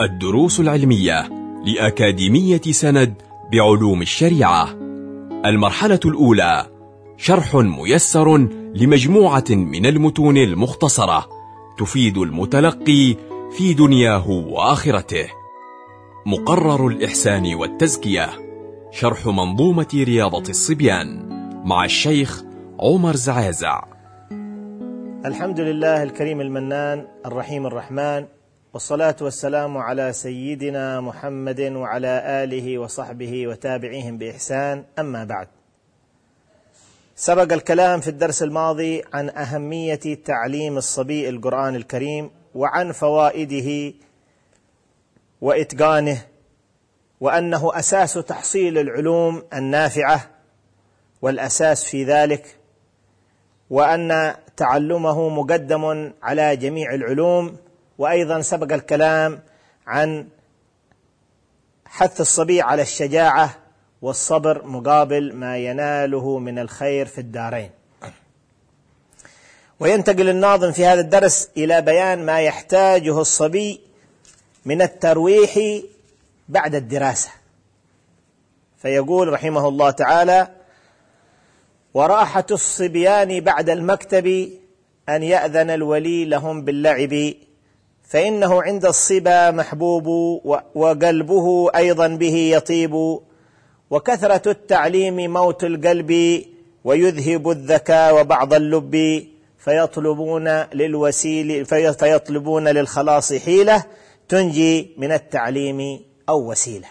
الدروس العلمية لأكاديمية سند بعلوم الشريعة. المرحلة الأولى شرح ميسر لمجموعة من المتون المختصرة تفيد المتلقي في دنياه وآخرته. مقرر الإحسان والتزكية شرح منظومة رياضة الصبيان مع الشيخ عمر زعازع. الحمد لله الكريم المنان الرحيم الرحمن والصلاة والسلام على سيدنا محمد وعلى آله وصحبه وتابعيهم بإحسان. أما بعد سبق الكلام في الدرس الماضي عن أهمية تعليم الصبي القرآن الكريم وعن فوائده وإتقانه وأنه أساس تحصيل العلوم النافعة والأساس في ذلك وأن تعلمه مقدم على جميع العلوم وأيضا سبق الكلام عن حث الصبي على الشجاعة والصبر مقابل ما يناله من الخير في الدارين. وينتقل الناظم في هذا الدرس إلى بيان ما يحتاجه الصبي من الترويح بعد الدراسة. فيقول رحمه الله تعالى وراحة الصبيان بعد المكتب أن يأذن الولي لهم باللعب فإنه عند الصبا محبوب وقلبه أيضا به يطيب وكثرة التعليم موت القلب ويذهب الذكاء وبعض اللب فيطلبون للوسيل فيطلبون للخلاص حيلة تنجي من التعليم أو وسيلة.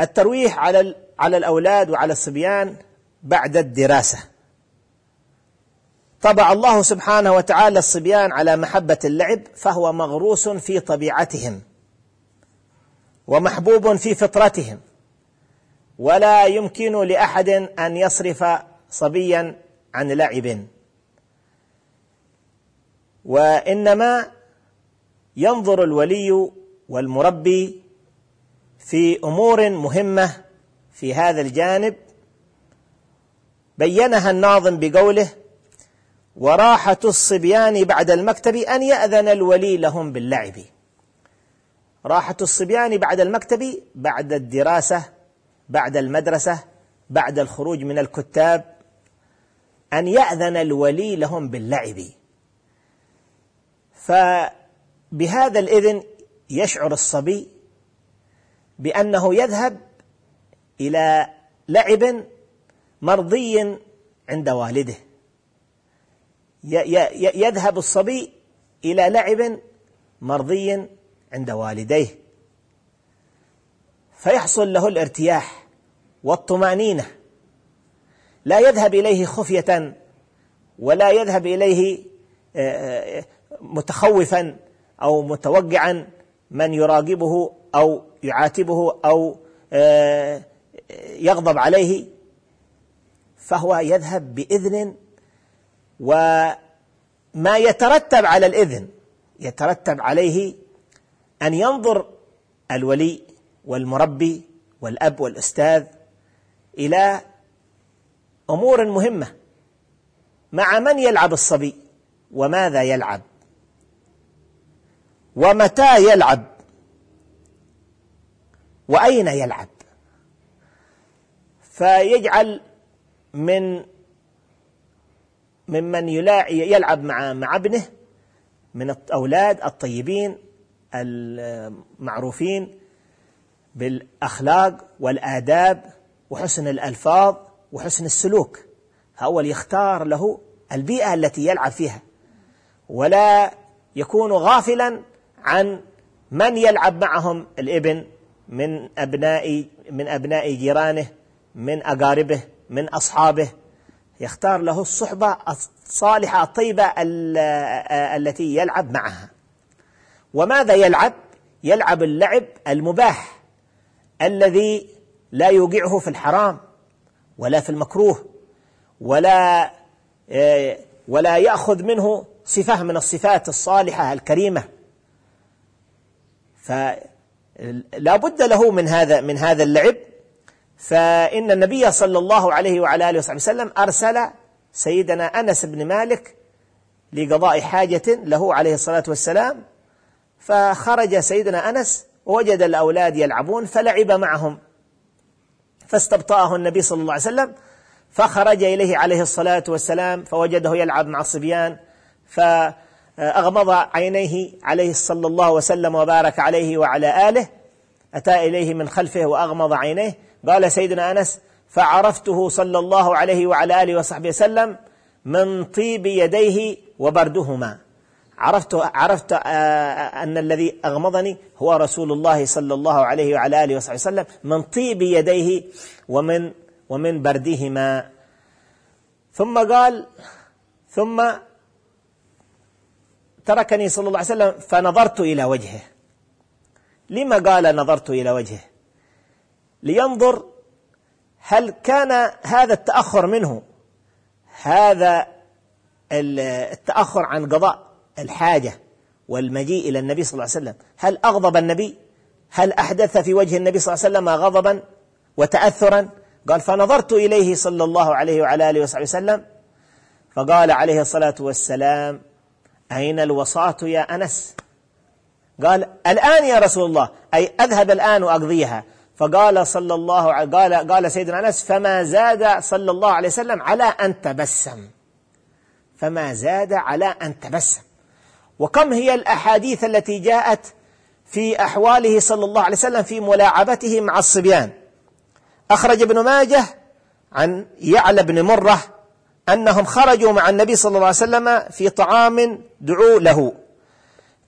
الترويح على على الأولاد وعلى الصبيان بعد الدراسة طبع الله سبحانه وتعالى الصبيان على محبة اللعب فهو مغروس في طبيعتهم ومحبوب في فطرتهم ولا يمكن لأحد أن يصرف صبيا عن لعب. وإنما ينظر الولي والمربي في أمور مهمة في هذا الجانب بينها الناظم بقوله وراحة الصبيان بعد المكتب أن يأذن الولي لهم باللعب. راحة الصبيان بعد المكتب بعد الدراسة بعد المدرسة بعد الخروج من الكتاب أن يأذن الولي لهم باللعب. فبهذا الإذن يشعر الصبي بأنه يذهب إلى لعب مرضي عند والده. يذهب الصبي إلى لعب مرضي عند والديه. فيحصل له الارتياح والطمأنينة. لا يذهب إليه خفية ولا يذهب إليه متخوفا أو متوقعا من يراقبه أو يعاتبه أو يغضب عليه. فهو يذهب بإذن وما يترتب على الإذن يترتب عليه أن ينظر الولي والمربي والأب والأستاذ إلى أمور مهمة مع من يلعب الصبي وماذا يلعب؟ ومتى يلعب؟ وأين يلعب؟ فيجعل من ممن يلعب مع مع ابنه من الأولاد الطيبين المعروفين بالأخلاق والآداب وحسن الألفاظ وحسن السلوك. فأول يختار له البيئة التي يلعب فيها. ولا يكون غافلا عن من يلعب معهم الإبن من أبناء من أبناء جيرانه من أقاربه من أصحابه. يختار له الصحبة الصالحة الطيبة التي يلعب معها. وماذا يلعب؟ يلعب اللعب المباح الذي لا يوقعه في الحرام ولا في المكروه ولا ولا يأخذ منه صفة من الصفات الصالحة الكريمة. فلا بد له من هذا من هذا اللعب. فإن النبي صلى الله عليه وعلى آله وصحبه وسلم أرسل سيدنا أنس بن مالك لقضاء حاجة له عليه الصلاة والسلام فخرج سيدنا أنس ووجد الأولاد يلعبون فلعب معهم. فاستبطأه النبي صلى الله عليه وسلم فخرج إليه عليه الصلاة والسلام فوجده يلعب مع الصبيان فأغمض عينيه عليه صلى الله وسلم وبارك عليه وعلى آله أتى إليه من خلفه وأغمض عينيه. قال سيدنا أنس فعرفته صلى الله عليه وعلى آله وصحبه وسلم من طيب يديه وبردهما. عرفت عرفت آه، أن الذي أغمضني هو رسول الله صلى الله عليه وعلى آله وصحبه وسلم من طيب يديه ومن ومن بردهما. ثم قال ثم تركني صلى الله عليه وسلم فنظرت إلى وجهه. لما قال نظرت إلى وجهه؟ لينظر هل كان هذا التأخر منه؟ هذا التأخر عن قضاء الحاجة والمجيء إلى النبي صلى الله عليه وسلم. هل أغضب النبي؟ هل أحدث في وجه النبي صلى الله عليه وسلم غضبا وتأثرا؟ قال فنظرت إليه صلى الله عليه وعلى آله وصحبه وسلم فقال عليه الصلاة والسلام أين الوصاة يا أنس؟ قال الآن يا رسول الله أي أذهب الآن وأقضيها. فقال صلى الله قال قال سيدنا أنس فما زاد صلى الله عليه وسلم على أن تبسم. فما زاد على أن تبسم. وكم هي الأحاديث التي جاءت في أحواله صلى الله عليه وسلم في ملاعبته مع الصبيان؟ أخرج ابن ماجه عن يعلى بن مرة أنهم خرجوا مع النبي صلى الله عليه وسلم في طعام دعوا له.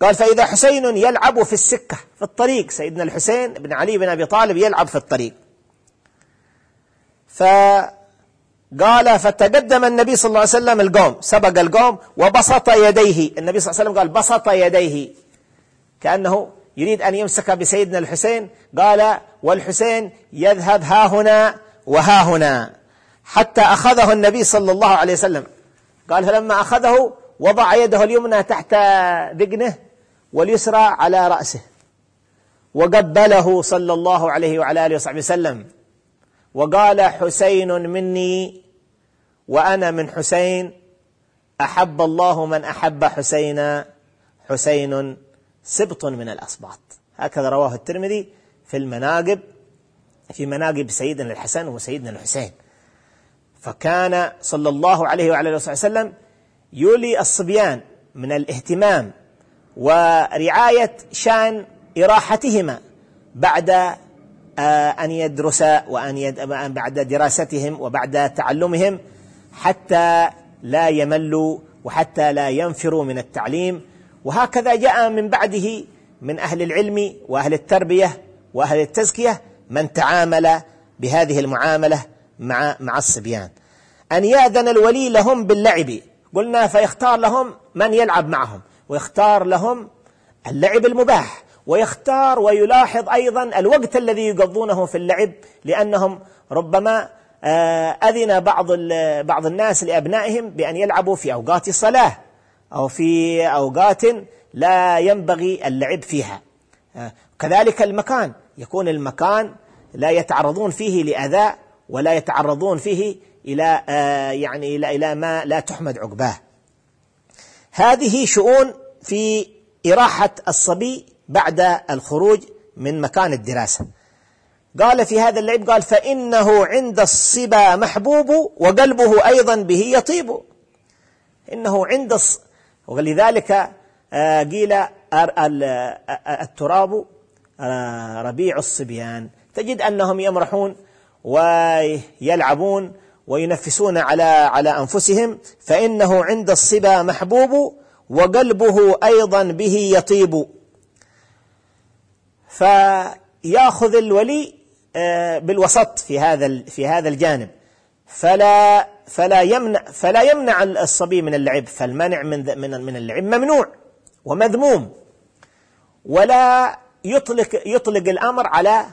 قال فإذا حسين يلعب في السكة في الطريق. سيدنا الحسين بن علي بن أبي طالب يلعب في الطريق. ف قال فتقدم النبي صلى الله عليه وسلم القوم. سبق القوم وبسط يديه. النبي صلى الله عليه وسلم قال بسط يديه. كأنه يريد أن يمسك بسيدنا الحسين. قال والحسين يذهب ها هنا وها هنا. حتى أخذه النبي صلى الله عليه وسلم. قال فلما أخذه وضع يده اليمنى تحت ذقنه واليسرى على رأسه. وقبله صلى الله عليه وعلى آله وصحبه وسلم. وقال حسين مني وأنا من حسين. أحب الله من أحب حسينا حسين سبط من الاسباط هكذا رواه الترمذي في المناقب في مناقب سيدنا الحسن وسيدنا الحسين. فكان صلى الله عليه وعلى آله وسلم يولي الصبيان من الاهتمام ورعاية شأن إراحتهما بعد آه، أن يدرس وأن يد... بعد دراستهم وبعد تعلمهم حتى لا يملوا وحتى لا ينفروا من التعليم. وهكذا جاء من بعده من أهل العلم وأهل التربية وأهل التزكية من تعامل بهذه المعاملة مع مع الصبيان. أن يأذن الولي لهم باللعب. قلنا فيختار لهم من يلعب معهم. ويختار لهم اللعب المباح ويختار ويلاحظ أيضا الوقت الذي يقضونه في اللعب لأنهم ربما آه، أذن بعض بعض الناس لأبنائهم بأن يلعبوا في أوقات الصلاة أو في أوقات لا ينبغي اللعب فيها. آه، كذلك المكان يكون المكان لا يتعرضون فيه لأذى ولا يتعرضون فيه إلى آه، يعني إلى ما لا تحمد عقباه. هذه شؤون في إراحة الصبي بعد الخروج من مكان الدراسة. قال في هذا اللعب قال فإنه عند الصبا محبوب وقلبه أيضا به يطيب. إنه عند الص... ولذلك آه، قيل التراب آه، ربيع الصبيان. تجد أنهم يمرحون ويلعبون وينفسون على على أنفسهم فإنه عند الصبا محبوب وقلبه أيضا به يطيب. فيأخذ الولي آه، بالوسط في هذا في هذا الجانب. فلا فلا يمنع فلا يمنع الصبي من اللعب فالمنع من من من اللعب ممنوع ومذموم. ولا يطلق يطلق الأمر على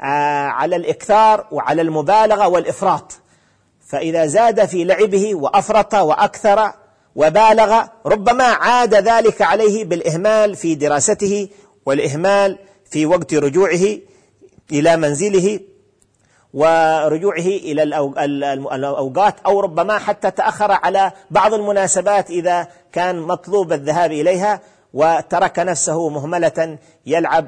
آه، على الإكثار وعلى المبالغة والإفراط. فإذا زاد في لعبه وأفرط وأكثر وبالغ ربما عاد ذلك عليه بالإهمال في دراسته والإهمال في وقت رجوعه إلى منزله ورجوعه إلى الأوقات أو ربما حتى تأخر على بعض المناسبات إذا كان مطلوب الذهاب إليها وترك نفسه مهملة يلعب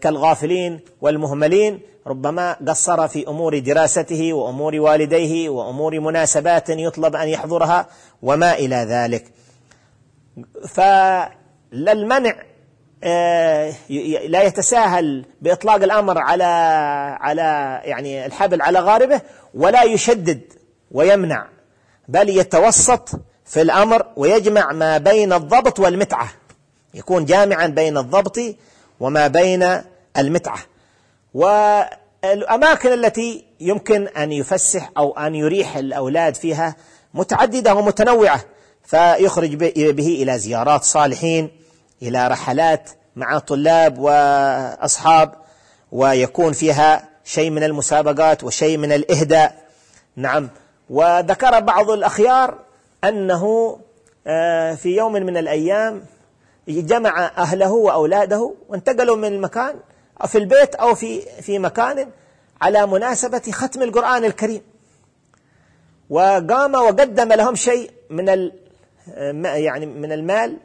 كالغافلين والمهملين ربما قصر في أمور دراسته وأمور والديه وأمور مناسبات يطلب أن يحضرها وما إلى ذلك. فلا المنع آه، لا يتساهل بإطلاق الأمر على على يعني الحبل على غاربه ولا يشدد ويمنع بل يتوسط في الأمر ويجمع ما بين الضبط والمتعة. يكون جامعا بين الضبط وما بين المتعة. والأماكن التي يمكن أن يفسح أو أن يريح الأولاد فيها متعددة ومتنوعة فيخرج به إلى زيارات صالحين إلى رحلات مع طلاب وأصحاب ويكون فيها شيء من المسابقات وشيء من الإهداء. نعم. وذكر بعض الأخيار أنه آه، في يوم من الأيام جمع أهله وأولاده وانتقلوا من المكان في البيت أو في في مكان على مناسبة ختم القرآن الكريم. وقام وقدم لهم شيء من يعني من المال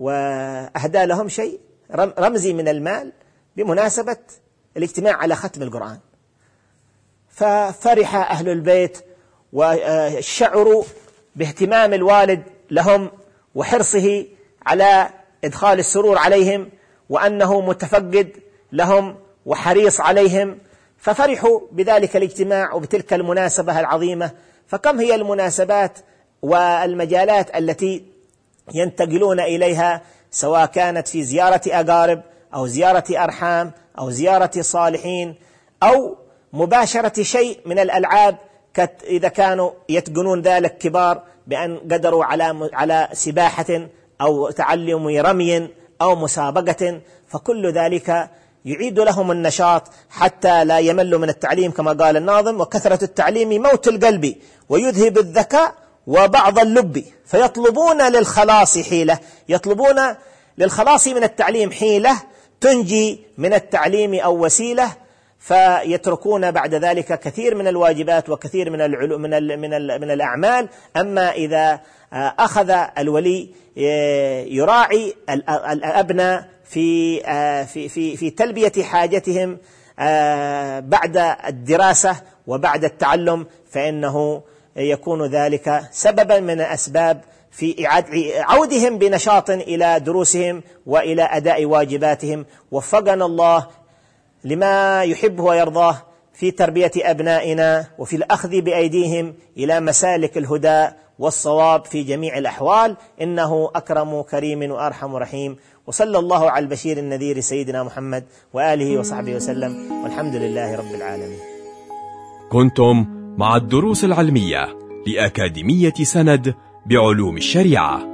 وأهدى لهم شيء رمزي من المال بمناسبة الاجتماع على ختم القرآن. ففرح أهل البيت وشعروا باهتمام الوالد لهم وحرصه على إدخال السرور عليهم وأنه متفقد لهم وحريص عليهم ففرحوا بذلك الاجتماع وبتلك المناسبة العظيمة. فكم هي المناسبات والمجالات التي ينتقلون إليها سواء كانت في زيارة أقارب أو زيارة أرحام أو زيارة صالحين أو مباشرة شيء من الألعاب إذا كانوا يتقنون ذلك كبار بأن قدروا على على سباحة أو تعلم رمي أو مسابقة فكل ذلك يعيد لهم النشاط حتى لا يملوا من التعليم كما قال الناظم وكثرة التعليم موت القلب ويذهب الذكاء وبعض اللب فيطلبون للخلاص حيلة يطلبون للخلاص من التعليم حيلة تنجي من التعليم أو وسيلة فيتركون بعد ذلك كثير من الواجبات وكثير من العلو من ال من ال من الأعمال. أما إذا آه، أخذ الولي آه، يراعي الأبناء في آه، في في في تلبية حاجتهم بعد الدراسة وبعد التعلم فإنه يكون ذلك سببا من اسباب في عودهم بنشاط إلى دروسهم وإلى أداء واجباتهم. وفقنا الله لما يحبه ويرضاه في تربية أبنائنا وفي الأخذ بأيديهم إلى مسالك الهدى والصواب في جميع الأحوال إنه أكرم كريم وأرحم رحيم وصلى الله على البشير النذير سيدنا محمد وآله وصحبه وسلم والحمد لله رب العالمين. كنتم مع الدروس العلمية لأكاديمية سند بعلوم الشريعة.